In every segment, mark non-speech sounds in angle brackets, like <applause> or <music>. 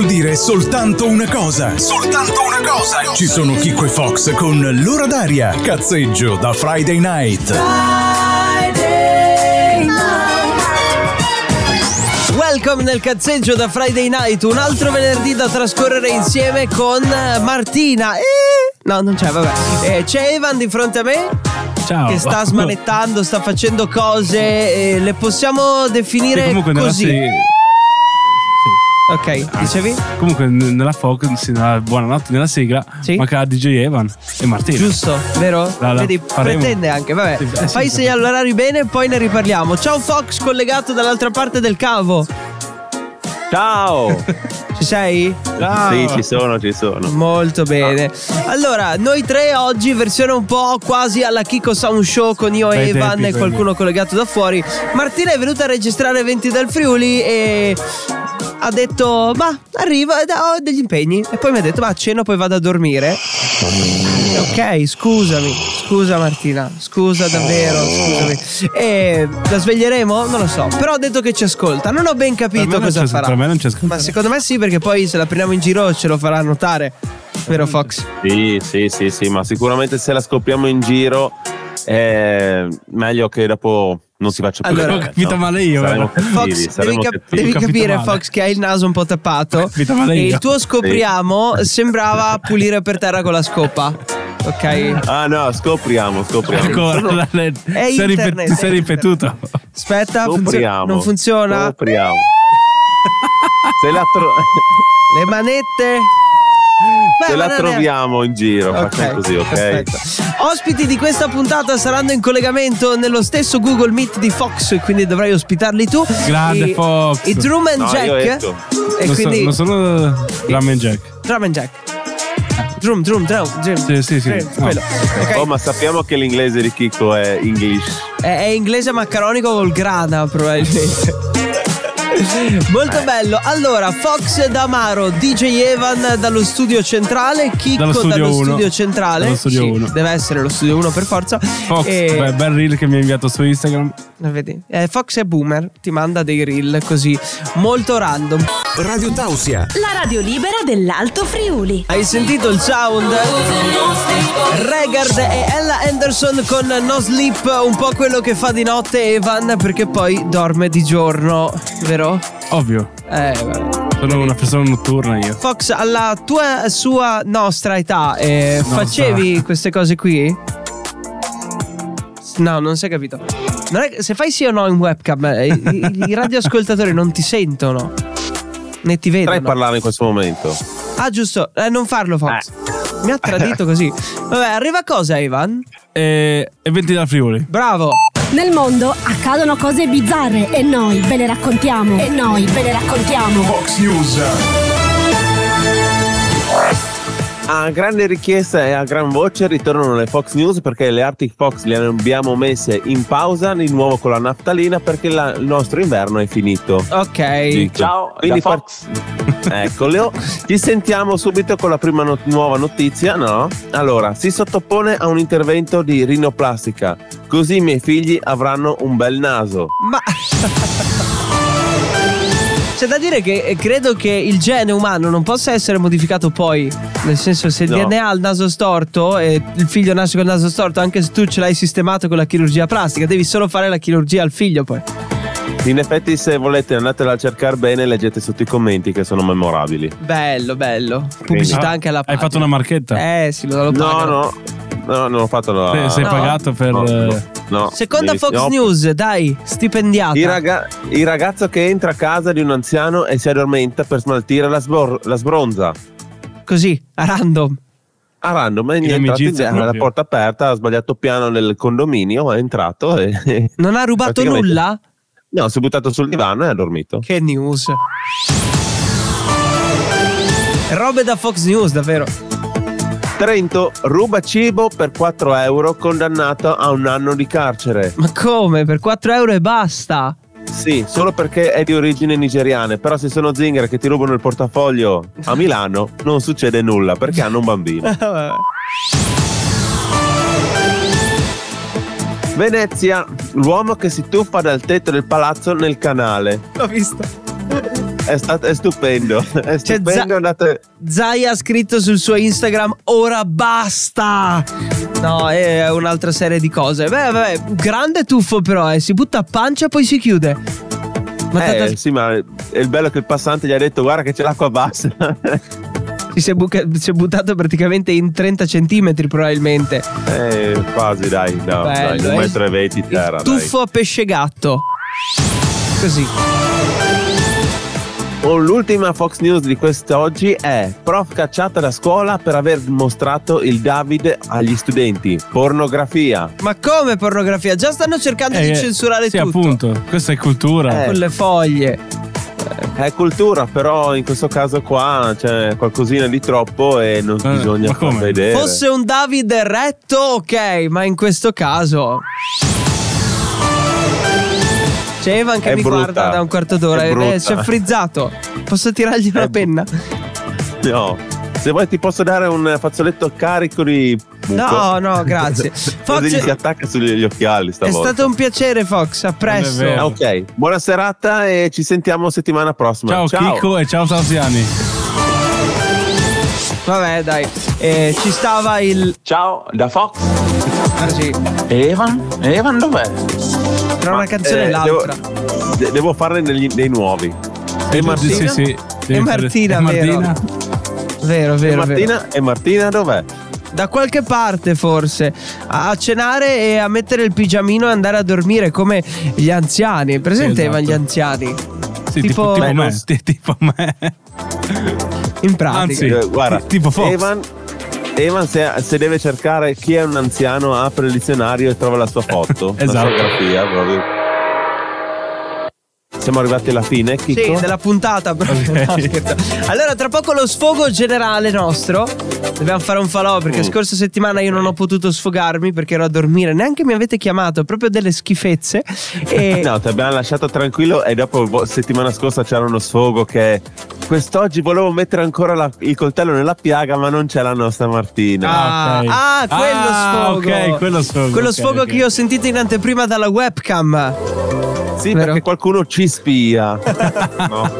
vuol dire soltanto una cosa. Soltanto una cosa. Ci sono Kiko e Fox con l'ora d'aria. Cazzeggio da Friday Night. Welcome nel cazzeggio da Friday Night, un altro venerdì da trascorrere insieme con eh, Martina. Eh, no, non c'è, vabbè. Eh, c'è Evan di fronte a me. Ciao. Che sta smanettando, sta facendo cose. eh, le possiamo definire comunque nella così. se- Ok, dicevi? Comunque n- nella Fox, sì, nella buonanotte nella sigla, Sì. manca DJ Evan e Martina. Giusto, vero? La- la Vedi, faremo. pretende anche, vabbè. Sì, eh sì, Fai i sì. segnali orari bene, poi ne riparliamo. Ciao Fox, collegato dall'altra parte del cavo. Ciao! <laughs> Ci sei? Ciao. Sì, ci sono, ci sono. Molto bene. Allora, noi tre oggi versione un po' quasi alla Kiko Sound Show con io, Bei Evan tempi e quelli. qualcuno collegato da fuori. Martina è venuta a registrare eventi del Friuli e ha detto "Ma arriva, eh, ho degli impegni". E poi mi ha detto "Ma a cena poi vado a dormire". Ok, scusami. Scusa Martina, scusa davvero, scusami. E la sveglieremo? Non lo so. Però ha detto che ci ascolta. Non ho ben capito cosa farà. Per me non c'è scritto. Ma secondo me sì, perché poi se la prendiamo in giro ce lo farà notare. Vero Fox? Sì, sì, sì, sì, ma sicuramente se la scopriamo in giro è meglio che dopo non si faccia più Allora, ho capito male io, Saremo guarda. cattivi, Fox, saremo devi, cap- devi Ho capire, male. Fox, che hai il naso un po' tappato. <laughs> capito male E io. il tuo scopriamo sembrava <laughs> pulire per terra con la scopa. Ok? Ah no, scopriamo, scopriamo. Ancora, È si internet, si è ripetuto. Aspetta, funzio- Scopriamo. non funziona. Scopriamo. <laughs> Se la, tro- Le manette. Beh, se ma la troviamo in giro, facciamo così, ok? perfetto. Ospiti di questa puntata saranno in collegamento nello stesso Google Meet di Fox, quindi dovrai ospitarli tu. Grande I, Fox. I Drum and No, Jack. E non, so- quindi non sono Drum and Jack. Drum and Jack. Drum, drum, drum, drum. Sì, sì, sì. Drum, No. quello. Ok. Oh, ma sappiamo che l'inglese di Kiko è English. È, è inglese maccaronico col grana, probabilmente. <laughs> Molto bello. Allora, Fox D'Amaro, DJ Evan dallo studio centrale, Chicco Dallo dallo studio studio, uno. centrale. Dallo studio Sì, uno. Deve essere lo studio 1 per forza. Fox, E- beh, bel reel che mi ha inviato su Instagram. vedi? Eh, Fox è boomer, ti manda dei reel così molto random. Radio Tausia. La radio libera dell'Alto Friuli. Hai sentito il sound? Regard e Ella Anderson con No Sleep, un po' quello che fa di notte Evan perché poi dorme di giorno, vero? Ovvio. Eh, vabbè. Sono una persona notturna io. Fox, alla tua sua nostra età, eh, Nostra. facevi queste cose qui? No, non si è capito. Non è- se fai sì o no in webcam, eh, i, i radioascoltatori non ti sentono. Né ti vedono. parlare in questo momento. Ah, giusto, eh, non farlo, Fox. Mi ha tradito così. Vabbè, arriva cosa, Ivan? E eventi da Friuli. Bravo. Nel mondo accadono cose bizzarre e noi ve le raccontiamo. E noi ve le raccontiamo. Fox News. A grande richiesta e a gran voce ritornano le Fox News perché le Arctic Fox le abbiamo messe in pausa di nuovo con la naftalina perché la- il nostro inverno è finito. Ok. Ciao, quindi da par- <laughs> Eccolo, ci sentiamo subito con la prima no- nuova notizia, no? Allora, si sottopone a un intervento di rinoplastica, così i miei figli avranno un bel naso. Ma. <laughs> C'è da dire che eh, credo che il gene umano non possa essere modificato poi. Nel senso, se il No. DNA ha il naso storto e il figlio nasce con il naso storto, anche se tu ce l'hai sistemato con la chirurgia plastica, devi solo fare la chirurgia al figlio poi. In effetti, se volete andatela a cercare bene, leggete sotto i commenti che sono memorabili. Bello, bello. Pubblicità Ah, anche alla Hai pagina. fatto una marchetta? Eh, sì, lo, lo No, no, no, non ho fatto la. Sei- sei No. pagato per. No, no, eh, no. Seconda Mi- Fox no. News, dai, stipendiata. Il, raga- il ragazzo che entra a casa di un anziano e si addormenta per smaltire la, sbor- la sbronza. Così, a random. A random, è entrato in- la porta aperta, ha sbagliato piano nel condominio, è entrato e. Non ha rubato Praticamente- nulla? No, si è buttato sul divano e ha dormito. Che news. Robe da Fox News, davvero. Trento ruba cibo per 4 euro, condannato a un anno di carcere. Ma come? Per 4 euro e basta? Sì, solo perché è di origine nigeriane, però se sono zingare che ti rubano il portafoglio a Milano non succede nulla perché hanno un bambino. <laughs> Venezia, l'uomo che si tuffa dal tetto del palazzo nel canale. L'ho visto. È, stato, è stupendo. <laughs> È stupendo. Za- andate- Zai ha scritto sul suo Instagram ora basta. No, è un'altra serie di cose. Beh, vabbè, grande tuffo però, eh. si butta a pancia e poi si chiude. Ma Eh, tata- sì, ma è il bello che il passante gli ha detto guarda che c'è l'acqua bassa. <laughs> si, è buca- si è buttato praticamente in 30 centimetri probabilmente. eh, quasi dai, no, dai, Bello, un eh. metro e venti terra. Il dai. tuffo a pesce gatto. Così. Oh, L'ultima Fox News di quest'oggi è prof cacciata da scuola per aver mostrato il David agli studenti. Pornografia. Ma come pornografia? Già stanno cercando di Eh, censurare sì, tutto. appunto. Questa è cultura. Eh. Con le foglie. È cultura, però in questo caso qua c'è qualcosina di troppo e non Eh, bisogna ma far come? vedere. Fosse un David retto, ok, ma in questo caso. C'è Evan che È mi brutta. guarda da un quarto d'ora È e si è frizzato. Posso tirargli una È penna? No. Se vuoi ti posso dare un fazzoletto carico di buco. No, no, <laughs> grazie. Fox, gli si attacca sugli occhiali è stavolta. stato un piacere, Fox. A presto. vero. Ah, Ok, buona serata e ci sentiamo settimana prossima. Ciao, Chico e ciao Salsiani. Vabbè, dai. Eh, ci stava il. Ciao, da Fox. Così. Evan? Evan dov'è? Tra una canzone e Eh, l'altra. Devo, de- devo farne degli- dei nuovi. E Martina? Sì, sì. E Martina, e Martina? vero. Vero, E vero, vero. Martina? E Martina dov'è? Da qualche parte forse a cenare e a mettere il pigiamino e andare a dormire come gli anziani. Presente Sì, Evan, esatto. gli anziani? Sì, Tipo- tipo, tipo me. Tipo me. In pratica. Anzi, Eh, guarda, tipo Fox. Evan, Evan se, se deve cercare chi è un anziano, apre il dizionario e trova la sua foto. <laughs> La Esatto. sua grafia proprio. Siamo arrivati alla fine, Chicco? Sì, della puntata proprio. Ok. No, allora, tra poco lo sfogo generale nostro. Dobbiamo fare un falò perché Mm. scorsa settimana io non ho potuto sfogarmi perché ero a dormire. Neanche mi avete chiamato, proprio delle schifezze. <laughs> E No, ti abbiamo lasciato tranquillo e dopo vo- settimana scorsa c'era uno sfogo che quest'oggi volevo mettere ancora la- il coltello nella piaga ma non c'è la nostra Martina. Ah, ok. ah, quello Ah, sfogo. ok, quello sfogo, Quello ok, sfogo ok. che io ho sentito in anteprima dalla webcam. Sì, vero? perché qualcuno ci spia. <laughs> no.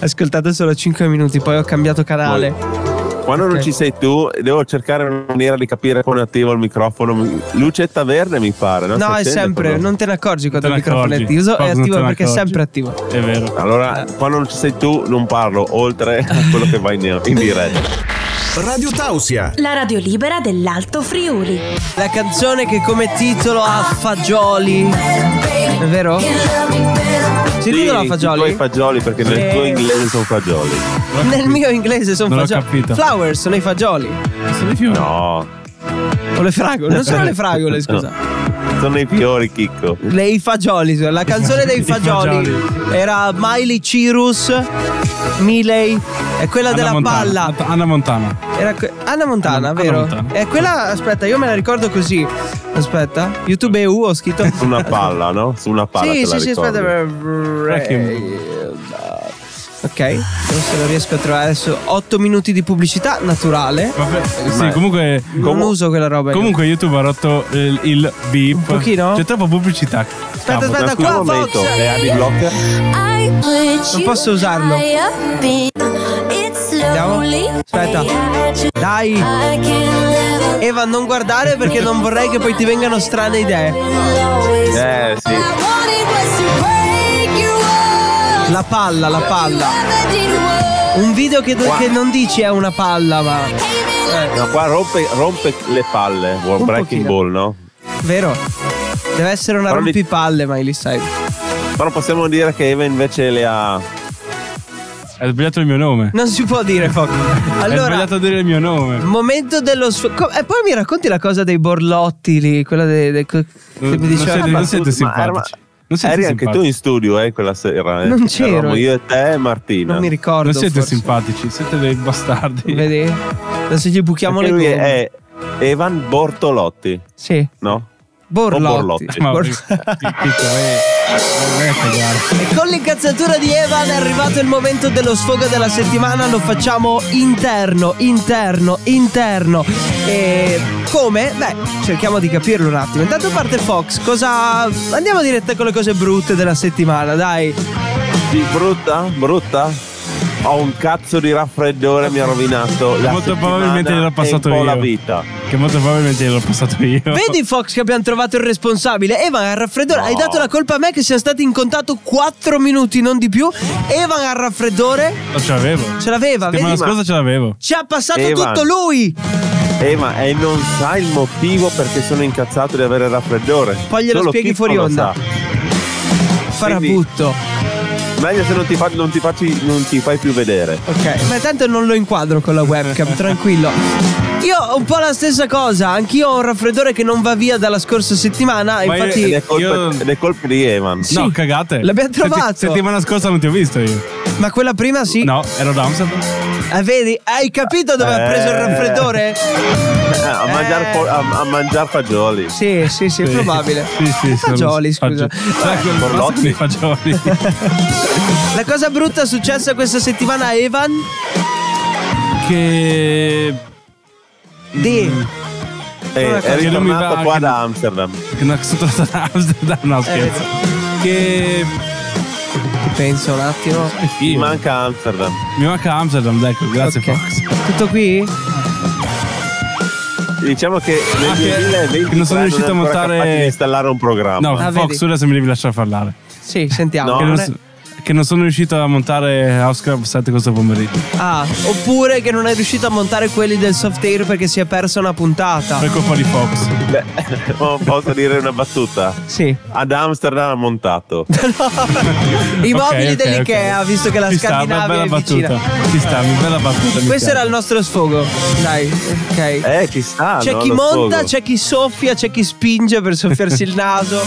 Ascoltate solo 5 minuti, poi ho cambiato canale. Quando non Ok. ci sei tu, devo cercare una maniera di capire come è attivo il microfono. Lucetta verde mi pare. No, No, Si è sempre, no? non te ne accorgi quando il microfono è accorgi. attivo. È non attivo te ne perché è sempre attivo. È vero. Allora, quando non ci sei tu, non parlo oltre a quello che va in, in diretta. <laughs> Radio Tausia. La radio libera dell'Alto Friuli. La canzone che come titolo ha fagioli. È vero? Si dicono i fagioli? tuoi fagioli, perché nel Eh. tuo inglese sono fagioli. Nel mio inglese sono Non fagioli. capito. Flowers sono i fagioli. Sono i fiori. No, O le fragole. Non sono le fragole, <laughs> scusa. Sono i fiori, Chicco. Le i fagioli. La canzone <laughs> dei fagioli fagioli. era Miley Cyrus. Miley. È quella Anna della Montana. palla. Anna Montana. Era que- Anna Montana, Anna- vero? Anna Montana. È quella. Aspetta, io me la ricordo così. Aspetta. YouTube EU ho scritto. Su una palla, no? Su una palla. sì, te sì, la sì, aspetta. Ok, adesso lo riesco a trovare adesso 8 minuti di pubblicità naturale. Vabbè, sì, comunque. Non uso quella roba. io. Comunque YouTube ha rotto il, il beep. Un pochino? C'è troppa pubblicità. Aspetta, Cavolo. aspetta, qua Fox. Non posso usarlo. Vediamo. Aspetta. Dai. Eva, non guardare perché non vorrei che poi ti vengano strane idee. Eh, sì. La palla, la palla. Un video che, che non dici è una palla, ma. Eh, No, qua rompe, rompe le palle. Un breaking pochino. ball, no? vero? Deve essere una Però li- rompipalle, Miley Cyrus. Però possiamo dire che Eva invece le ha. Hai sbagliato il mio nome. Non si può dire, Fox. <laughs> Hai Allora, sbagliato a dire il mio nome. momento dello sfogo. E poi mi racconti la cosa dei borlotti lì, quella dei. dei- che Non, mi non diceva. siete, ma non siete scusa, ma simpatici. Non siete Eri anche tu in studio, eh, quella sera. Eh. Non c'ero. Eravamo io e te e Martina. Non mi ricordo. Non siete forse. simpatici, siete dei bastardi. Vedi? Adesso gli buchiamo Perché le lui gomme. è Evan Bortolotti, Sì. no? Borlotti. Borlotti. Ma Bor- E con l'incazzatura di Evan è arrivato il momento dello sfogo della settimana, lo facciamo interno, interno, interno. E come? Beh, cerchiamo di capirlo un attimo. Intanto parte Fox, cosa... Andiamo diretta con le cose brutte della settimana, dai. Sì, brutta? Brutta? Ho un cazzo di raffreddore, mi ha rovinato la Molto probabilmente gliel'ho passato un po' io. la vita. Che molto probabilmente gliel'ho passato io. Vedi Fox che abbiamo trovato il responsabile Evan al raffreddore No. Hai dato la colpa a me che siamo stati in contatto 4 minuti non di più Evan al raffreddore Non ce l'avevo. Ce l'aveva Settimana vedi? scorsa ce l'avevo. Ci ha passato Evan. tutto lui Eh, ma e non sai il motivo perché sono incazzato di avere il raffreddore. Poi glielo Solo spieghi fuori onda. sa. Farabutto Meglio se non ti, fa- non ti facci- non ti fai più vedere. Ok Ma tanto non lo inquadro con la webcam Tranquillo Io ho un po' la stessa cosa Anch'io ho un raffreddore che non va via dalla scorsa settimana Ma Infatti Ed è colpa, Io- ed è colpa di Evan. Sì. No, cagate. L'abbiamo trovato. Setti- settimana scorsa non ti ho visto io. Ma quella prima sì No, ero ad Amsterdam. Ah, vedi? Hai capito dove ha preso il Eh. raffreddore? Eh, a, mangiar Eh. a, a mangiar fagioli. Sì, sì, sì, è Sì. probabile. Sì, sì, Fagioli, sono- scusa. fagio- Sai quel Borlotti. posto di fagioli. <laughs> La cosa brutta successa questa settimana a Evan che. di Eh, Una cosa è ritornato qua che- da Amsterdam. che non sono tornato ad Amsterdam. No, scherzo. Che. Penso un attimo. Mi manca Amsterdam. Mi manca Amsterdam, ecco, grazie Ok. Fox. Tutto qui? Diciamo che nel Ah, che- 2020 che non sono riuscito a montare- di installare un programma. No, Ah, Fox, vedi? tu adesso mi devi lasciare parlare. Sì, sentiamo. No. Che Non sono riuscito a montare House Club 7 questo pomeriggio. Ah, oppure che non è riuscito a montare quelli del soft air perché si è persa una puntata. Per colpa di Fox. Beh, <laughs> oh, posso dire una battuta? Sì. Ad Amsterdam ha montato. <laughs> I mobili ok, dell'Ikea, ok. visto che la Ci sta, Scandinavia bella è battuta. vicina. Ci sta, bella battuta. Questo era il nostro sfogo. Dai, ok. Eh, ci sta. C'è no, chi monta, sfogo. c'è chi soffia, c'è chi spinge per soffiarsi il naso.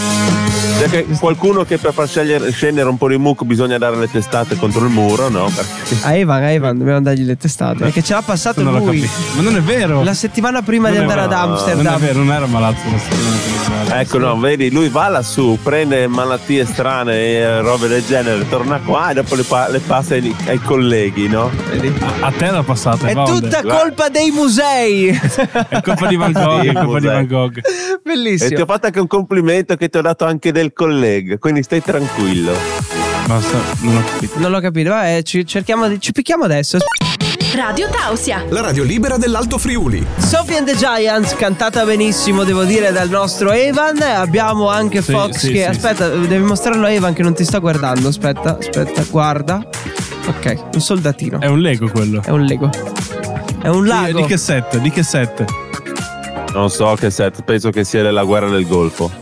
C'è che- qualcuno che per far scegliere- scendere un po' di mucco bisogna dare le testate contro il muro, no? Perché A Evan, a Evan, dobbiamo dargli le testate. Perché ce l'ha passato Non lui. Ma non è vero. La settimana prima Non di andare ad vero. Non è Amsterdam. vero, non era malato. non era malato. Ecco, no, vedi, lui va lassù, prende malattie strane e robe del genere, torna qua e dopo le, pa- le passa ai, ai colleghi, no? Vedi? A, a te l'ha passata. È va, onde. tutta colpa dei musei. È colpa di Van <laughs> Gogh. Sì, è colpa di? Van Gogh. E ti ho Bellissimo. fatto anche un complimento che ti ho dato anche del collega, quindi stai tranquillo. Basta, non ho capito. Non l'ho capito. Vabbè, ci, cerchiamo di, ci picchiamo adesso. Radio Tausia. La radio libera dell'Alto Friuli. Sophie and the Giants, cantata benissimo, devo dire, dal nostro Evan. Abbiamo anche Sì, Fox sì, che. sì, aspetta, devi mostrarlo a Evan che non ti sta guardando. Aspetta, aspetta, guarda. Ok, un soldatino. È un Lego quello. È un Lego. È un lago. Di che set? Di che set? Non so che set, penso che sia della guerra del Golfo.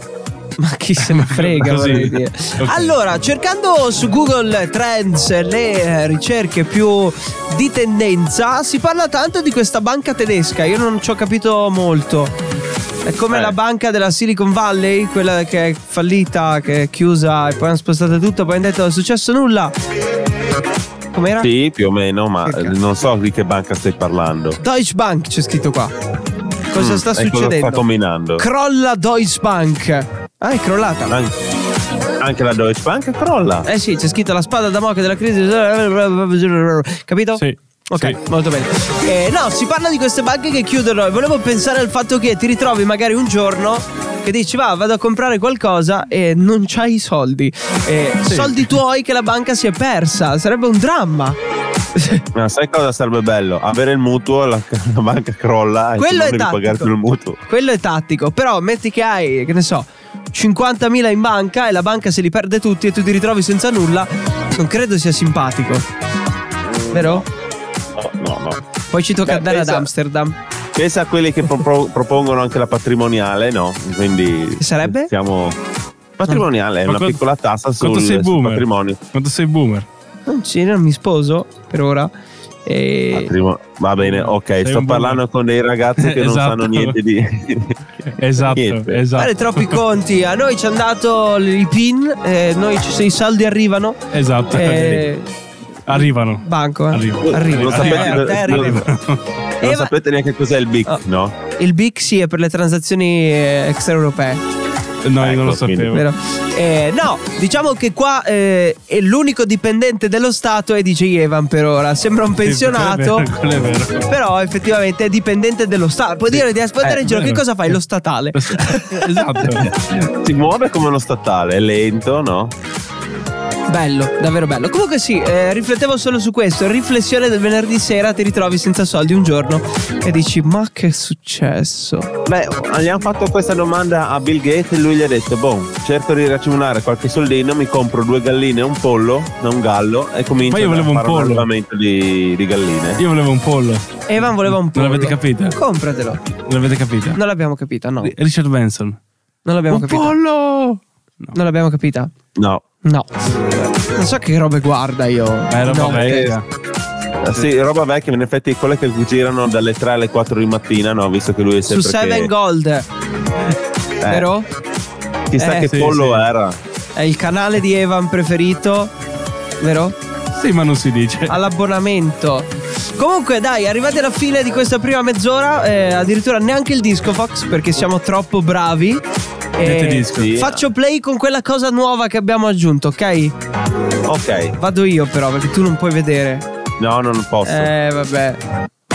Ma chi se ne frega, <laughs> Così. vorrei dire. Ok. Allora, cercando su Google Trends le eh, ricerche più di tendenza, si parla tanto di questa banca tedesca. Io non ci ho capito molto. È come Eh. la banca della Silicon Valley, quella che è fallita, che è chiusa e poi hanno spostato tutto, poi hanno detto è successo nulla. Com'era? Sì, più o meno, ma non so di che banca stai parlando. Deutsche Bank c'è scritto qua. Cosa Mm, sta e Cosa succedendo? sta combinando? Crolla Deutsche Bank. Ah, è crollata. Anche, anche la Deutsche Bank crolla. Eh sì, c'è scritto la spada Damocle della crisi. Capito? Sì. Ok, Sì. molto bene. Eh, no, si parla di queste banche che chiudono e volevo pensare al fatto che ti ritrovi magari un giorno che dici va, vado a comprare qualcosa e non c'hai i soldi. Eh, Soldi tuoi che la banca si è persa. Sarebbe un dramma. <laughs> Ma sai cosa sarebbe bello? Avere il mutuo, la, la banca crolla e tu Quello non è devi più il mutuo. Quello è tattico, però metti che hai, che ne so, 50.000 in banca e la banca se li perde tutti e tu ti ritrovi senza nulla, non credo sia simpatico. Vero? No, no, no. Poi ci tocca Beh, andare pensa- ad Amsterdam. Pensa a quelli che pro- <laughs> propongono anche la patrimoniale, no? Quindi. Sarebbe? Siamo. Patrimoniale è una quanto- piccola tassa sul, quanto sei sul boomer? patrimonio. Quanto sei boomer? Non ci non mi sposo per ora. E... Patrimo- Va bene, ok. Sei sto parlando con dei ragazzi che <laughs> non Esatto. sanno niente di. <laughs> Esatto, Niente. esatto. Fare troppi conti. A noi ci hanno dato i PIN, eh, noi ci- i soldi arrivano. Esatto. Eh, Arrivano. banco, eh. Arrivano. Arrivano. Non Eh, sapete, non- arrivano. non sapete neanche cos'è il BIC, Oh. no? Il BIC sì è per le transazioni eh, extraeuropee. No, io non lo Ecco, quindi- sapevo. Vero? Eh, no, diciamo che qua eh, è l'unico dipendente dello Stato è DJ Evan per ora. Sembra un Sì, pensionato. quello è vero, quello è vero. Però effettivamente è dipendente dello Stato. Puoi dire di aspettare Eh, in giro. Che cosa fai? Lo statale. <laughs> esatto. Si muove come uno statale, è lento, no? Bello, davvero bello. Comunque sì, eh, riflettevo solo su questo. Riflessione del venerdì sera, ti ritrovi senza soldi un giorno e dici ma che è successo? Beh, gli hanno fatto questa domanda a Bill Gates e lui gli ha detto, boh, cerco di racimolare qualche soldino, mi compro due galline e un pollo, non un gallo, e comincio Ma io volevo a un fare pollo. allevamento di, di galline. Io volevo un pollo. Evan voleva un po'. Non l'avete capita? Compratelo. Non l'avete capita? Non l'abbiamo capita, no. Richard Benson. Non l'abbiamo un capita. pollo! Non l'abbiamo capita? No. No. Non so che robe guarda io. È roba No, vecchia. Eh, Sì, roba vecchia, in effetti quelle che girano dalle 3 alle 4 di mattina, no? Visto che lui è Su sempre Seven che, Gold. Vero? Chissà Eh, che sì, pollo sì. era. È il canale di Evan preferito. Vero? Sì, ma non si dice. all'abbonamento. Comunque, dai, arrivati alla fine di questa prima mezz'ora, eh, addirittura neanche il disco Fox perché siamo troppo bravi. Niente Eh, disco. Sì. Faccio play con quella cosa nuova che abbiamo aggiunto, ok? Ok, Vado io, però, perché tu non puoi vedere. no, non posso. Eh, vabbè.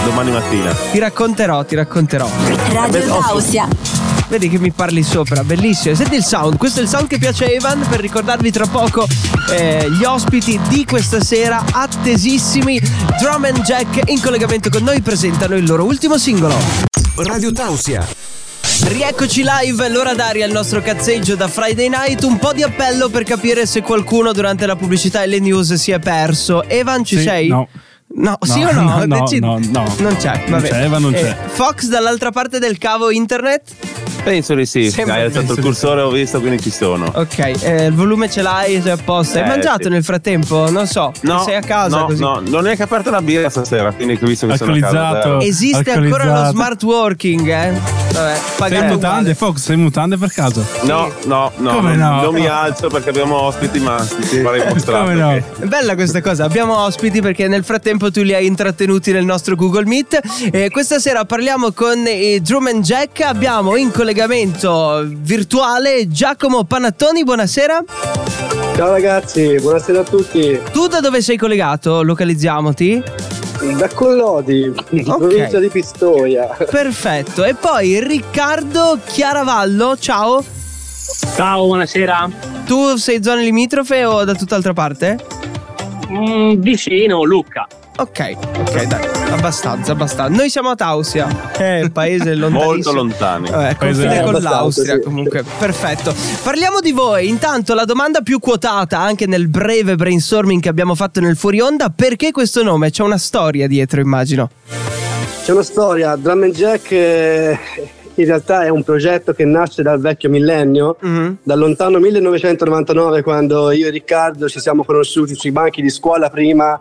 Domani mattina. Ti racconterò, ti racconterò. Radio Tausia. Vedi che mi parli sopra, bellissimo. Senti il sound, questo è il sound che piace a Evan per ricordarvi tra poco eh, gli ospiti di questa sera, attesissimi. Drum and Jack in collegamento con noi presentano il loro ultimo singolo. Radio Tausia. Rieccoci live, l'ora d'aria il nostro cazzeggio da Friday Night, un po' di appello per capire se qualcuno durante la pubblicità e le news si è perso. Evan ci Sì, sei? no. No, sì No, o no? <laughs> no, no, Decidi. no, no. Non c'è, Non vabbè. c'è, Evan non Eh, c'è. Fox dall'altra parte del cavo internet? Penso di sì. Sembra- Hai alzato il cursore, ho visto, quindi ci sono. Ok, eh, il volume ce l'hai, sei a posto. Hai Eh, mangiato sì. nel frattempo? Non so, No, sei a casa no, così. no, non è che aperto la birra stasera, quindi che visto che sono a casa. Esiste ancora lo smart working, eh? Vabbè, Sei in mutande, Fox? Sei in mutande per caso? No, no, no, Come non, no? non mi alzo perché abbiamo ospiti, ma ti farei mostrare. Come no? È bella questa cosa, abbiamo ospiti perché nel frattempo tu li hai intrattenuti nel nostro Google Meet. E questa sera parliamo con i Drum and Jack, abbiamo in collegamento virtuale Giacomo Panattoni, buonasera. Ciao ragazzi, buonasera a tutti. Tu da dove sei collegato? Localizziamoti. Da Collodi, in Ok. provincia di Pistoia. Perfetto. E poi Riccardo Chiaravallo, ciao. Ciao, buonasera. Tu sei zone limitrofe o da tutt'altra parte? Mm, vicino, Lucca. Ok, ok, dai, abbastanza, abbastanza. Noi siamo a Tausia, è un paese lontanissimo. Molto lontani. Vabbè, Paese- confine Eh, con l'Austria sì. comunque, perfetto. Parliamo di voi. Intanto la domanda più quotata anche nel breve brainstorming che abbiamo fatto nel fuori onda, perché questo nome? C'è una storia dietro, immagino. C'è una storia, Drum and Jack eh, in realtà è un progetto che nasce dal vecchio millennio, Mhm. dal lontano 1999 quando io e Riccardo ci siamo conosciuti sui banchi di scuola prima,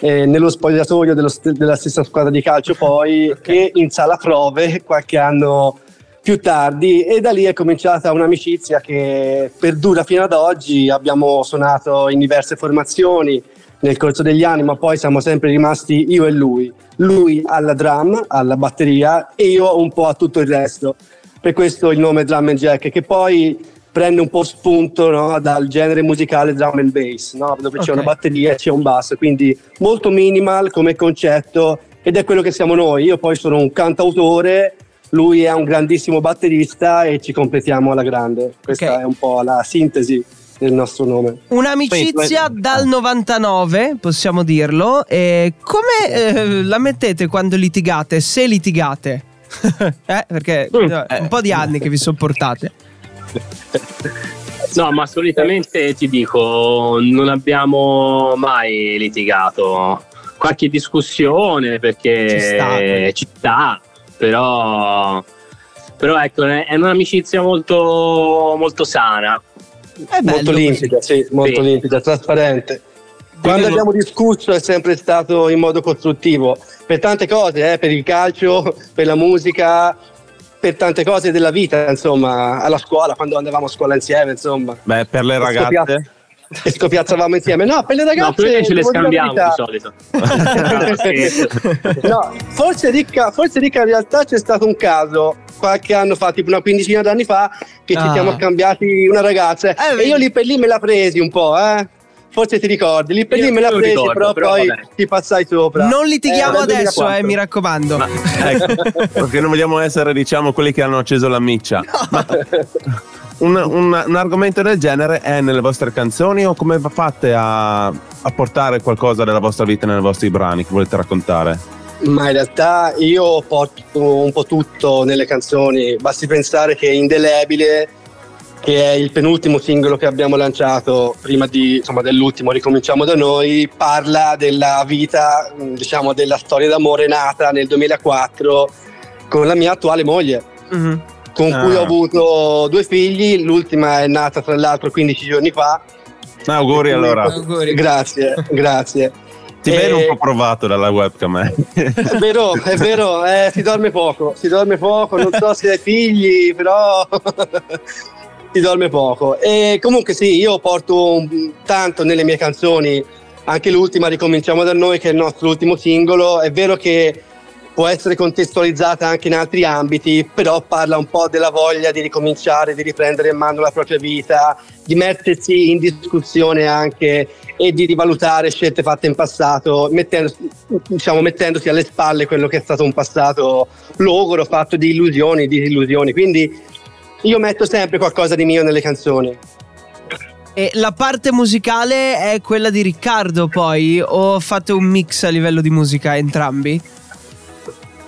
eh, nello spogliatoio dello della stessa squadra di calcio poi e in sala prove qualche anno più tardi. E da lì è cominciata un'amicizia che perdura fino ad oggi, abbiamo suonato in diverse formazioni nel corso degli anni ma poi siamo sempre rimasti io e lui, lui alla drum, alla batteria e io un po' a tutto il resto, per questo il nome Drum and Jack che poi prende un po' spunto no, dal genere musicale drum and bass, no, dove c'è Ok. una batteria e c'è un basso, quindi molto minimal come concetto ed è quello che siamo noi. Io poi sono un cantautore, lui è un grandissimo batterista e ci completiamo alla grande. Questa Ok. è un po' la sintesi del nostro nome. Un'amicizia dal 99, possiamo dirlo. E come eh, la mettete quando litigate? Se litigate? <laughs> eh, perché Mm. eh, un po' di anni che vi sopportate. <laughs> No, ma solitamente ti dico, non abbiamo mai litigato. Qualche discussione perché Ci sta, quello. ci sta, però, però ecco, è un'amicizia molto, molto sana. È bello molto limpida, sì, molto Sì. limpida, trasparente. Quando abbiamo discusso è sempre stato in modo costruttivo, per tante cose, eh, per il calcio, per la musica, per tante cose della vita, insomma, alla scuola, quando andavamo a scuola insieme, insomma. Beh, per le ragazze. <laughs> E scoppiazzavamo insieme. No, per le No, ragazze perché ce le scambiamo di solito. <laughs> no, forse ricca, forse ricca in realtà c'è stato un caso qualche anno fa, tipo una quindicina d'anni fa, che ci Ah. siamo scambiati una ragazza Eh, e io lì per lì me la presi un po', eh. Forse ti ricordi, lì per Io lì me la non presi, ricordo, però, però poi vabbè. ti passai sopra. Non litighiamo Eh, adesso, 2004. eh, mi raccomando. Ecco, <laughs> perché non vogliamo essere, diciamo, quelli che hanno acceso la miccia. Ma, un, un- un argomento del genere è nelle vostre canzoni o come fate a, a portare qualcosa della vostra vita nei vostri brani che volete raccontare? Ma in realtà io porto un po' tutto nelle canzoni, basti pensare che Indelebile, che è il penultimo singolo che abbiamo lanciato prima di, insomma, dell'ultimo Ricominciamo da noi, parla della vita, mh, diciamo della storia d'amore nata nel 2004 con la mia attuale moglie, Mhm. con Ah. cui ho avuto due figli, l'ultima è nata tra l'altro 15 giorni fa. Ah, auguri allora. Auguri. Grazie, grazie. Ti vedo un po' provato dalla webcam. eh. È vero, è vero, eh, si dorme poco, si dorme poco, non so se hai figli, però si dorme poco. E comunque sì, io porto tanto nelle mie canzoni, anche l'ultima Ricominciamo da noi, che è il nostro ultimo singolo, è vero che può essere contestualizzata anche in altri ambiti, però parla un po' della voglia di ricominciare, di riprendere in mano la propria vita, di mettersi in discussione anche e di rivalutare scelte fatte in passato, mettendo- diciamo, mettendosi alle spalle quello che è stato un passato logoro, fatto di illusioni, di illusioni. Quindi io metto sempre qualcosa di mio nelle canzoni. E la parte musicale è quella di Riccardo poi o fate un mix a livello di musica entrambi?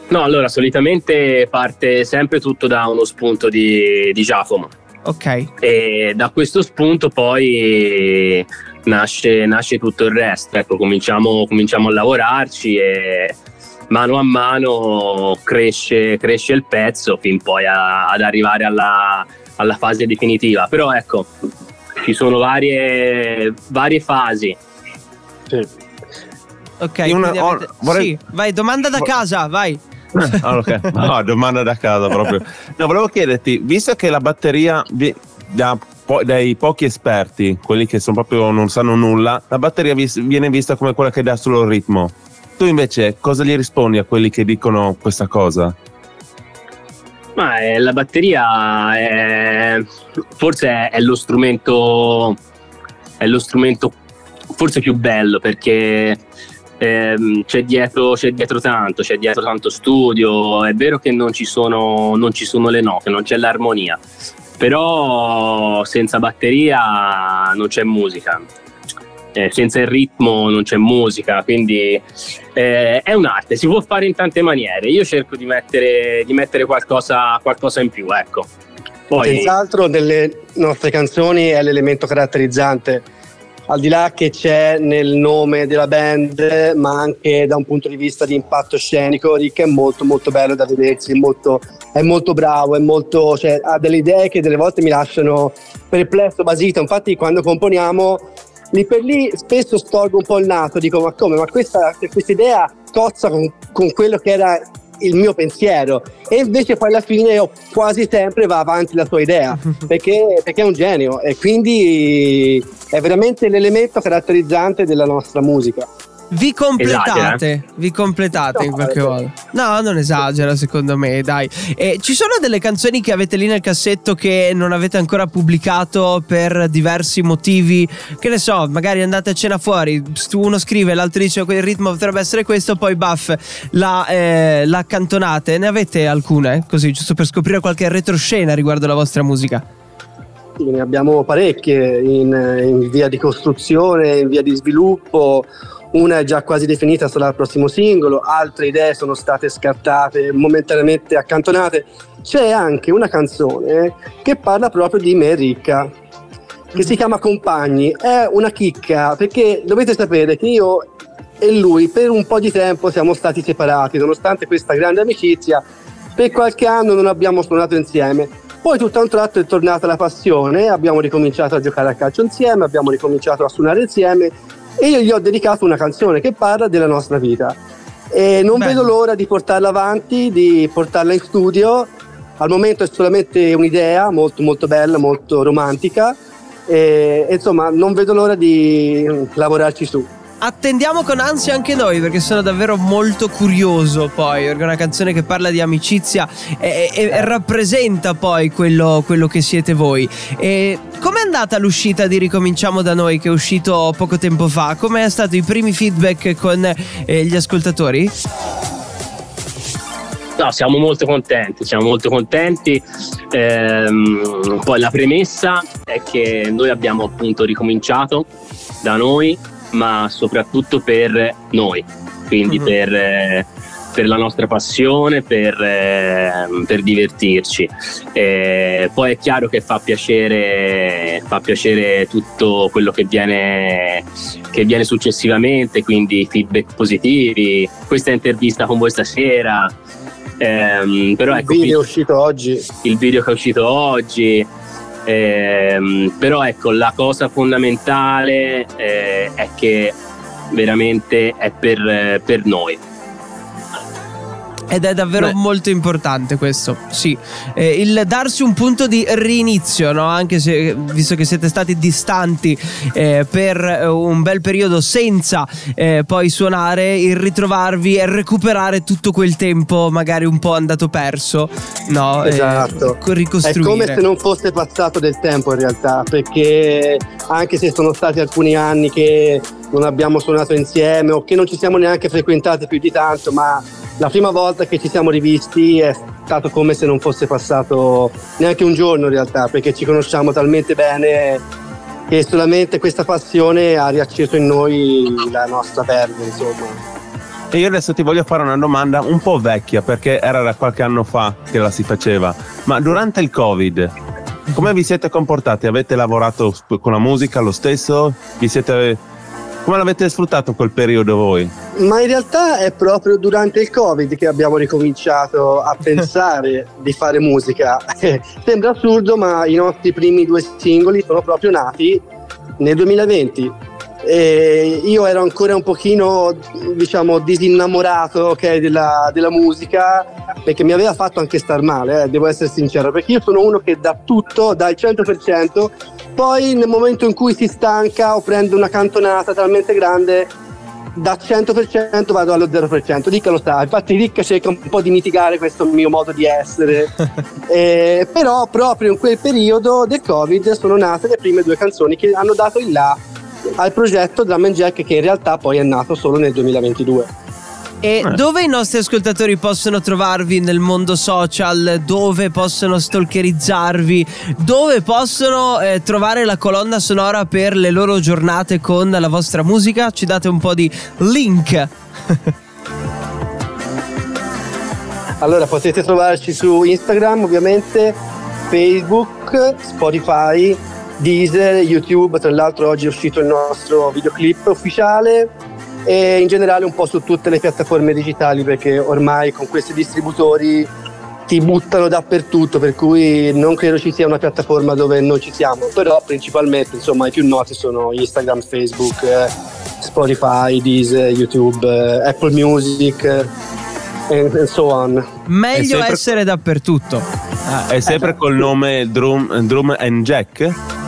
No, allora solitamente parte sempre tutto da uno spunto di, di Giacomo Ok. e da questo spunto poi nasce, nasce tutto il resto. Ecco, cominciamo, cominciamo a lavorarci e mano a mano cresce, cresce il pezzo fin poi a- ad arrivare alla, alla fase definitiva. Però ecco, ci sono varie, varie fasi. Ok, Io una- ho- avete- vorrei- sì, vai, domanda da casa, vai. Ah, ok. No, domanda da casa proprio. No, volevo chiederti, visto che la batteria vi- da po- dai pochi esperti, quelli che sono proprio non sanno nulla, la batteria vis- viene vista come quella che dà solo il ritmo. Tu invece cosa gli rispondi a quelli che dicono questa cosa? Ma eh, la batteria è, forse è, è lo strumento è lo strumento forse più bello perché ehm, c'è, dietro, c'è dietro tanto, c'è dietro tanto studio. È vero che non ci sono, non ci sono le note, non c'è l'armonia, però senza batteria non c'è musica. Eh, senza il ritmo non c'è musica, quindi eh, è un'arte, si può fare in tante maniere. Io cerco di mettere, di mettere qualcosa, qualcosa in più, ecco. Poi, Senz'altro nelle nostre canzoni è l'elemento caratterizzante, al di là che c'è nel nome della band, ma anche da un punto di vista di impatto scenico, Rick è molto molto bello da vedersi, è molto, è molto bravo, è molto, cioè, ha delle idee che delle volte mi lasciano perplesso, basito. Infatti quando componiamo lì per lì spesso storgo un po' il naso, dico ma come, ma questa, questa idea cozza con, con quello che era il mio pensiero. E invece poi alla fine io quasi sempre va avanti la sua idea <laughs> perché, perché è un genio. E quindi è veramente l'elemento caratterizzante della nostra musica. Vi completate, Esagera? vi completate in No, qualche eh, modo. No, non esagera secondo me, dai. E ci sono delle canzoni che avete lì nel cassetto che non avete ancora pubblicato per diversi motivi? Che ne so, magari andate a cena fuori, uno scrive, l'altro dice il ritmo potrebbe essere questo, poi buff, la, eh, la accantonate. Ne avete alcune? Così, giusto per scoprire qualche retroscena riguardo la vostra musica. Ne abbiamo parecchie in, in via di costruzione, in via di sviluppo. Una è già quasi definita, sarà il prossimo singolo, altre idee sono state scartate, momentaneamente accantonate. C'è anche una canzone che parla proprio di me ricca, che si chiama Compagni. È una chicca perché dovete sapere che io e lui per un po' di tempo siamo stati separati, nonostante questa grande amicizia. Per qualche anno non abbiamo suonato insieme. Poi tutto a un tratto è tornata la passione, abbiamo ricominciato a giocare a calcio insieme, abbiamo ricominciato a suonare insieme e io gli ho dedicato una canzone che parla della nostra vita. E non Bello. vedo l'ora di portarla avanti, di portarla in studio. Al momento è solamente un'idea molto molto bella, molto romantica. E, e insomma, non vedo l'ora di lavorarci su. Attendiamo con ansia anche noi perché sono davvero molto curioso poi perché è una canzone che parla di amicizia e, e- e rappresenta poi quello, quello che siete voi. E com'è andata l'uscita di Ricominciamo da noi che è uscito poco tempo fa? Come è stato i primi feedback con eh, gli ascoltatori? No, siamo molto contenti, siamo molto contenti. Ehm, poi la premessa è che noi abbiamo appunto ricominciato da noi, ma soprattutto per noi, quindi Mhm. per, eh, per la nostra passione, per, eh, per divertirci. Eh, poi è chiaro che fa piacere, fa piacere tutto quello che viene, che viene successivamente, quindi feedback positivi, questa intervista con voi stasera. Ehm, però Il ecco, video è uscito oggi. il video che è uscito oggi. Ehm, però ecco, la cosa fondamentale eh, è che veramente è per, per noi. Ed è davvero Beh. molto importante questo, sì. Eh, il darsi un punto di rinizio, no? Anche se, visto che siete stati distanti eh, per eh, un bel periodo senza eh, poi suonare, il ritrovarvi e recuperare tutto quel tempo magari un po' andato perso, no? Eh, Esatto. co- È ricostruire. come se non fosse passato del tempo in realtà, perché anche se sono stati alcuni anni che non abbiamo suonato insieme o che non ci siamo neanche frequentati più di tanto, ma la prima volta che ci siamo rivisti è stato come se non fosse passato neanche un giorno in realtà, perché ci conosciamo talmente bene che solamente questa passione ha riacceso in noi la nostra verve, insomma. E io adesso ti voglio fare una domanda un po' vecchia perché era da qualche anno fa che la si faceva. Ma durante il Covid, come vi siete comportati? Avete lavorato con la musica lo stesso? Vi siete... Come l'avete sfruttato quel periodo voi? Ma in realtà è proprio durante il Covid che abbiamo ricominciato a <laughs> pensare di fare musica. <laughs> Sembra assurdo, ma i nostri primi due singoli sono proprio nati nel 2020. E io ero ancora un pochino, diciamo, disinnamorato ok, della, della musica perché mi aveva fatto anche star male, eh, devo essere sincero, perché io sono uno che dà tutto, dà il 100%, poi nel momento in cui si stanca o prende una cantonata talmente grande da 100% vado allo 0%. Ricca lo sa, infatti Ricca cerca un po' di mitigare questo mio modo di essere. <laughs> Eh, però proprio in quel periodo del Covid sono nate le prime due canzoni che hanno dato il là al progetto Drum and Jack che in realtà poi è nato solo nel 2022. E dove i nostri ascoltatori possono trovarvi nel mondo social? Dove possono stalkerizzarvi? Dove possono eh, trovare la colonna sonora per le loro giornate con la vostra musica? Ci date un po' di link. <laughs> Allora potete trovarci su Instagram ovviamente, Facebook, Spotify, Deezer, YouTube, tra l'altro oggi è uscito il nostro videoclip ufficiale e in generale un po' su tutte le piattaforme digitali perché ormai con questi distributori ti buttano dappertutto per cui non credo ci sia una piattaforma dove non ci siamo però principalmente insomma i più noti sono Instagram, Facebook, eh, Spotify, Deezer, YouTube, eh, Apple Music eh, and, and so on. Meglio sempre- essere dappertutto. È sempre col nome Drum, Drum and Jack?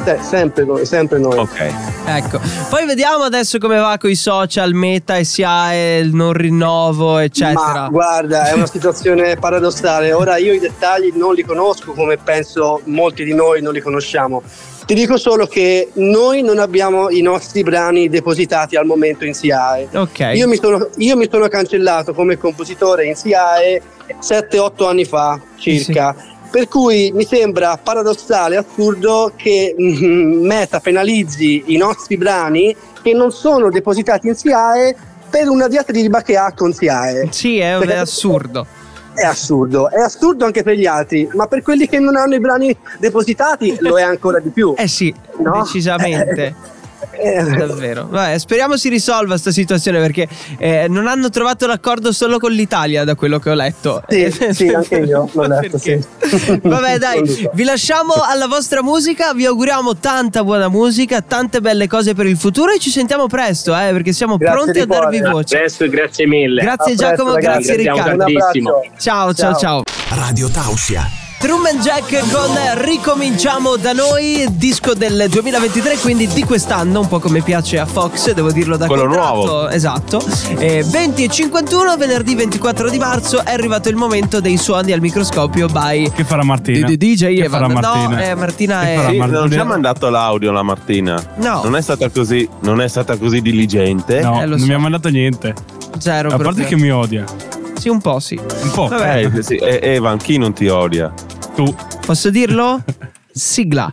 Eh, sempre, noi- sempre noi. Ok. Ecco, poi vediamo adesso come va con i social, Meta, SIAE, il non rinnovo, eccetera. Ma guarda, è una situazione <laughs> paradossale. Ora io i dettagli non li conosco come penso molti di noi non li conosciamo. Ti dico solo che noi non abbiamo i nostri brani depositati al momento in SIAE. Ok. Io mi, sono, io mi sono cancellato come compositore in SIAE 7-8 anni fa circa. Per cui mi sembra paradossale, assurdo che mm, Meta penalizzi i nostri brani che non sono depositati in SIAE per una diatriba che ha con SIAE. Sì, è, è assurdo. È assurdo, è assurdo anche per gli altri, ma per quelli che non hanno i brani depositati lo è ancora di più. Eh sì, No? decisamente. <laughs> Eh, Davvero. Vabbè, speriamo si risolva questa situazione perché eh, non hanno trovato l'accordo solo con l'Italia, da quello che ho letto. Sì, sì, anche io l'ho letto, sì. <laughs> Vabbè, dai, vi lasciamo alla vostra musica. Vi auguriamo tanta buona musica, tante belle cose per il futuro e ci sentiamo presto, eh, perché siamo Grazie pronti a darvi cuore. voce. Adesso grazie mille. Grazie A presto, Giacomo, ragazzi. grazie Ringraziamo Riccardo. Un tantissimo. abbraccio. Ciao, ciao, Ciao. ciao. Radio Tausia. Drum and Jack con Ricominciamo da noi, disco del 2023, quindi di quest'anno, un po' come piace a Fox, devo dirlo da Quello contratto. nuovo. Esatto. Eh, 20 e 51, venerdì 24 di marzo, è arrivato il momento dei suoni al microscopio by Che farà Martina? di- di DJ Che Evan. farà Martina? No, eh, Martina Che è- farà Sì, Martina? non ci ha mandato l'audio la Martina. No. Non è stata così, non è stata così diligente. No, Eh, non so. mi ha mandato niente. Zero A parte proprio. che mi odia. Sì, un po', sì. Un po'. Vabbè. Eh, sì, eh, Evan, chi non ti odia? Tu. Posso dirlo? <laughs> Sigla.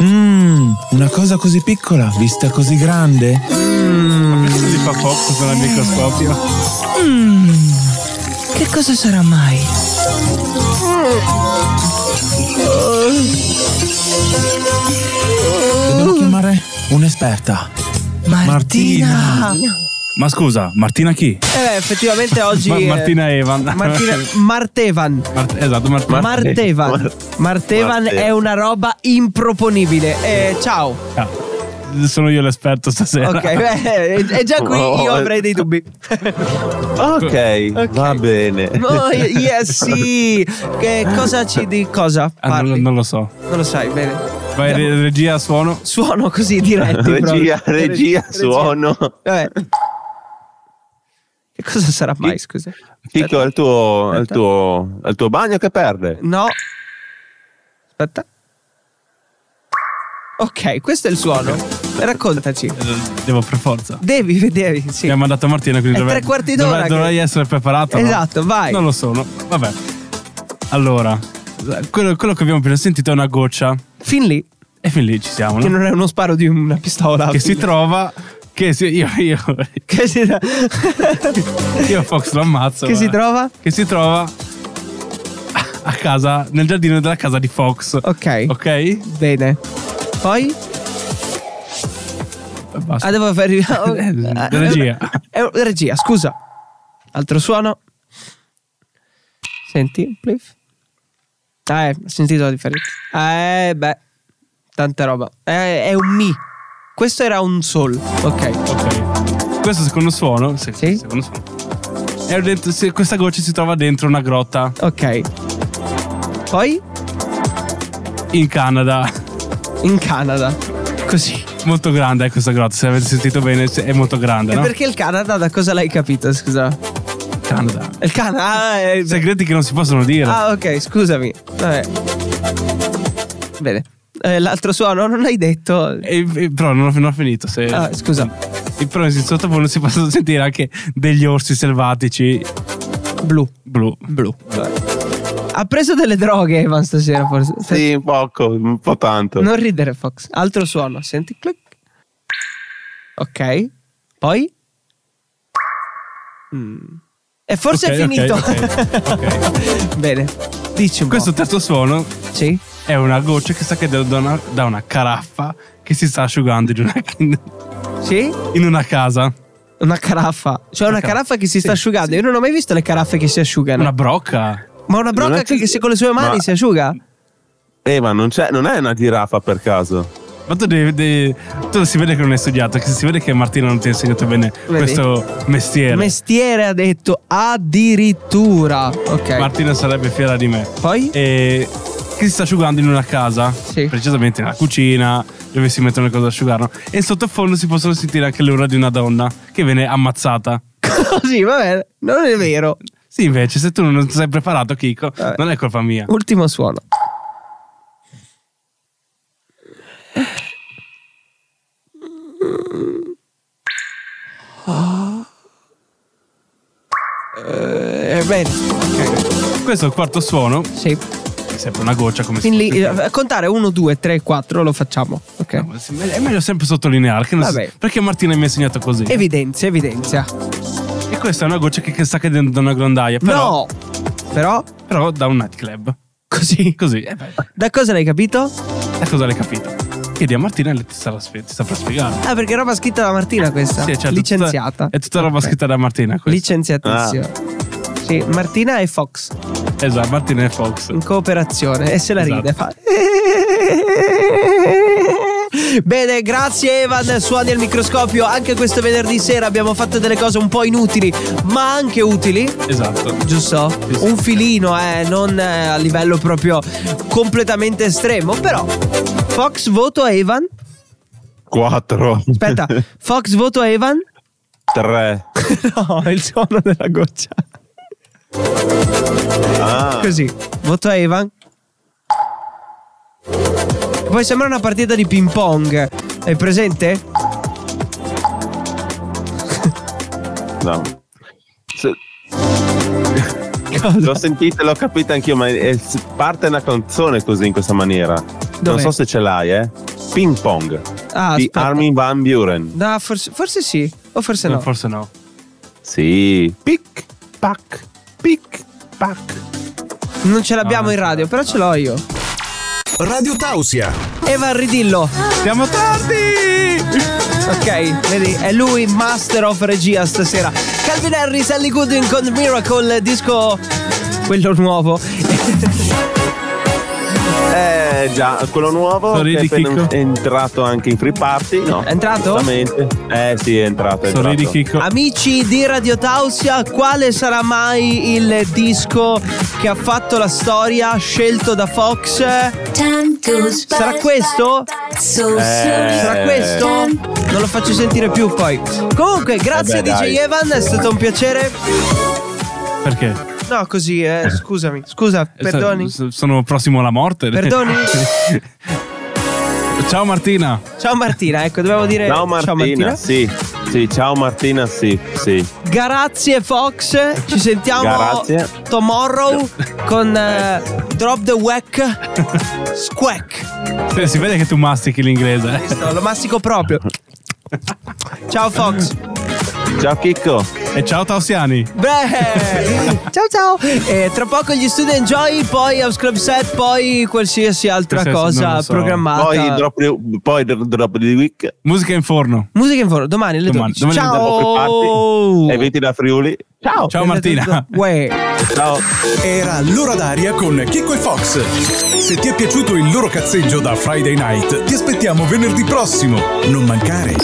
Mmm, una cosa così piccola, vista così grande. Questo si fa Fox con il microscopio. Mmm, che cosa sarà mai? Dobbiamo chiamare un'esperta. Martina. Ma scusa, Martina chi? Eh, effettivamente oggi. Ma- Martina Evan. Martina, <laughs> Martevan. Mart- esatto, Martina. Martevan. Mar- Martevan è una roba improponibile. Eh, ciao. Ah, sono io l'esperto stasera. Ok, beh, è già qui Oh, <laughs> io avrei dei dubbi. Ok, va bene. Oh, yes, sì. <laughs> Che cosa ci di cosa Ah, non, non lo so. Non lo sai, bene. Vai, re- regia, suono. Suono così diretti. <laughs> Regia, proprio. regia, suono. Vabbè. Che cosa sarà mai, scusa? Chicco, è il tuo, è il tuo, il tuo bagno che perde. No. Aspetta. Ok, questo è il suono. Raccontaci. Devo per forza. Devi vedere, sì. Mi ha mandato Martina, quindi dovrei, tre quarti d'ora dovrei, che- dovrei essere preparato. no? Esatto, vai. Non lo sono. Vabbè. Allora, quello, quello che abbiamo appena sentito è una goccia. Fin lì, E fin lì ci siamo, che no? non è uno sparo di una pistola. Che si trova. Che si, io, io, Che si, io Fox lo ammazzo. che si guarda. trova? Che si trova a casa, nel giardino della casa di Fox. Ok. Ok? Bene. Poi? Basta. Ah, devo fare. <laughs> Eh, regia. Eh, regia, scusa. Altro suono. Senti, please. Ah, eh, ho sentito la differenza. Eh, beh. Tanta roba. Eh, è un mi. Questo era un sol. Ok. Ok. Questo secondo suono. se- Sì? Secondo suono. È dentro- se- questa goccia si trova dentro una grotta Ok. Poi? in Canada. In Canada. Così. Molto grande è questa grotta. Se avete sentito bene, è molto grande, E no? perché il Canada? Da cosa l'hai capito? Scusa. Canada. Il Canada. Ah, è- Segreti che non si possono dire. ah, ok, scusami. Vabbè. Bene. Eh, l'altro suono non l'hai detto. E- e- però non ho, non ho finito. Se, Ah, scusa. E però in sottofondo si possono sentire anche degli orsi selvatici Blu. blu. Blu. Ha preso delle droghe Evan stasera forse. Sì, un poco, un po' tanto. Non ridere Fox. Altro suono. Senti click. Ok. Poi? Mm. E forse Ok, è finito. ok, ok. <laughs> Bene. Dici un Questo po'. terzo suono Sì. è una goccia che sta cadendo da una, da una caraffa che si sta asciugando in una, <laughs> in, Sì? in una casa. Una caraffa. Cioè una Una caraffa caraffa. che si sta Sì, asciugando. Io non ho mai visto le caraffe che si asciugano. Una brocca. Ma una brocca che, che- che si- con le sue mani Ma- si asciuga? Eh, ma non, c'è, non è una giraffa per caso. Ma tu, devi, devi- tu si vede che non hai studiato, che si vede che Martino non ti ha insegnato bene Vedi? questo mestiere. Mestiere ha detto addirittura. Ok. Martino sarebbe fiera di me. Poi? E che si sta asciugando in una casa, Sì. precisamente nella cucina, dove si mettono le cose ad asciugare. E in sottofondo si possono sentire anche le urla di una donna che viene ammazzata. <laughs> Così, va bene. Non è vero. Sì, invece, se tu non sei preparato, Kiko, Vabbè. non è colpa mia. Ultimo suono. Bene, Questo è il quarto suono, sì. è sempre una goccia come Quindi si eh, contare 1, 2, 3, 4 lo facciamo. Ok. No, È meglio sempre sottolineare che non si- Vabbè. perché Martina mi ha insegnato così. Evidenzia, evidenzia. E questa è una goccia che, che sta cadendo da una grondaia. Però, No! Però, però da un nightclub. così. Così, eh Da cosa l'hai capito? da cosa l'hai capito? Chiedi a Martina e ti, sarà, spie- ti saprà spiegare. Ah, perché è roba scritta da Martina questa. Sì, certo, Licenziata. È tutta roba Ok. scritta da Martina. questa. Licenziatissima. Sì, Martina e Fox Esatto, Martina e Fox. in cooperazione e se la Esatto. ride. Fa. <laughs> Bene, grazie Evan, suoni al microscopio. Anche questo venerdì sera abbiamo fatto delle cose un po' inutili, ma anche utili. Esatto. Giusto? Sì. Un filino, eh, non eh, a livello proprio completamente estremo. Però, Fox voto a Evan. Quattro. Aspetta, <laughs> Fox voto a Evan. Tre. <laughs> No, è il suono della goccia. Ah. Così, voto a Evan. Poi sembra una partita di ping pong. Hai presente? <laughs> No. Se- <laughs> L'ho sentita, l'ho capita anch'io, ma è- parte una canzone così in questa maniera. Non Dov'è? so se ce l'hai, eh. Ping Pong Ah, di aspetta. Armin Van Buren. No, forse, forse sì, o forse no. Forse no. Sì. Pic, pac, pic, pac. Non ce l'abbiamo No, in radio, però ce l'ho io. Radio Tausia. Eva Ridillo. Siamo tardi! Ok, vedi, è lui, master of regia stasera. Calvin Harris, Ellie Goodwin con Miracle, disco quello nuovo. <laughs> Eh già, quello nuovo Sorridi, che è è entrato anche in Free Party, no? È entrato? Giustamente. Eh sì, è entrato, è Sorridi entrato. Chicco. Amici di Radio Tausia, quale sarà mai il disco che ha fatto la storia scelto da Fox? Sarà questo? Eh, Sarà questo? Non lo faccio sentire più poi. Comunque, grazie Eh beh, DJ dai. Evan, è stato un piacere. Perché? No, così, eh, scusami. Scusa, perdoni. S- Sono prossimo alla morte. Perdoni? <laughs> Ciao Martina. Ciao Martina, ecco, dovevo dire Ciao Martina, sì. Sì, ciao Martina, sì, sì. Grazie Fox, ci sentiamo Grazie. tomorrow con eh, Drop the Wack Squack. Eh, Si vede che tu mastichi l'inglese. eh. Visto? Lo mastico proprio. <laughs> Ciao Fox. Ciao Chicco. E ciao Tausiani. Beh, ciao ciao. E tra poco gli Studio Enjoy, poi House Club Set, poi qualsiasi altra Qualsiasi, cosa so. programmata. Poi drop, di- poi drop di week. Musica in forno. Musica in foro, domani alle Domani- 12. domani ciao. Party. Eventi da Friuli. Ciao. Ciao Martina. Uè. Ciao. Era l'ora d'aria con Chicco e Fox. Se ti è piaciuto il loro cazzeggio da Friday Night, ti aspettiamo venerdì prossimo. Non mancare.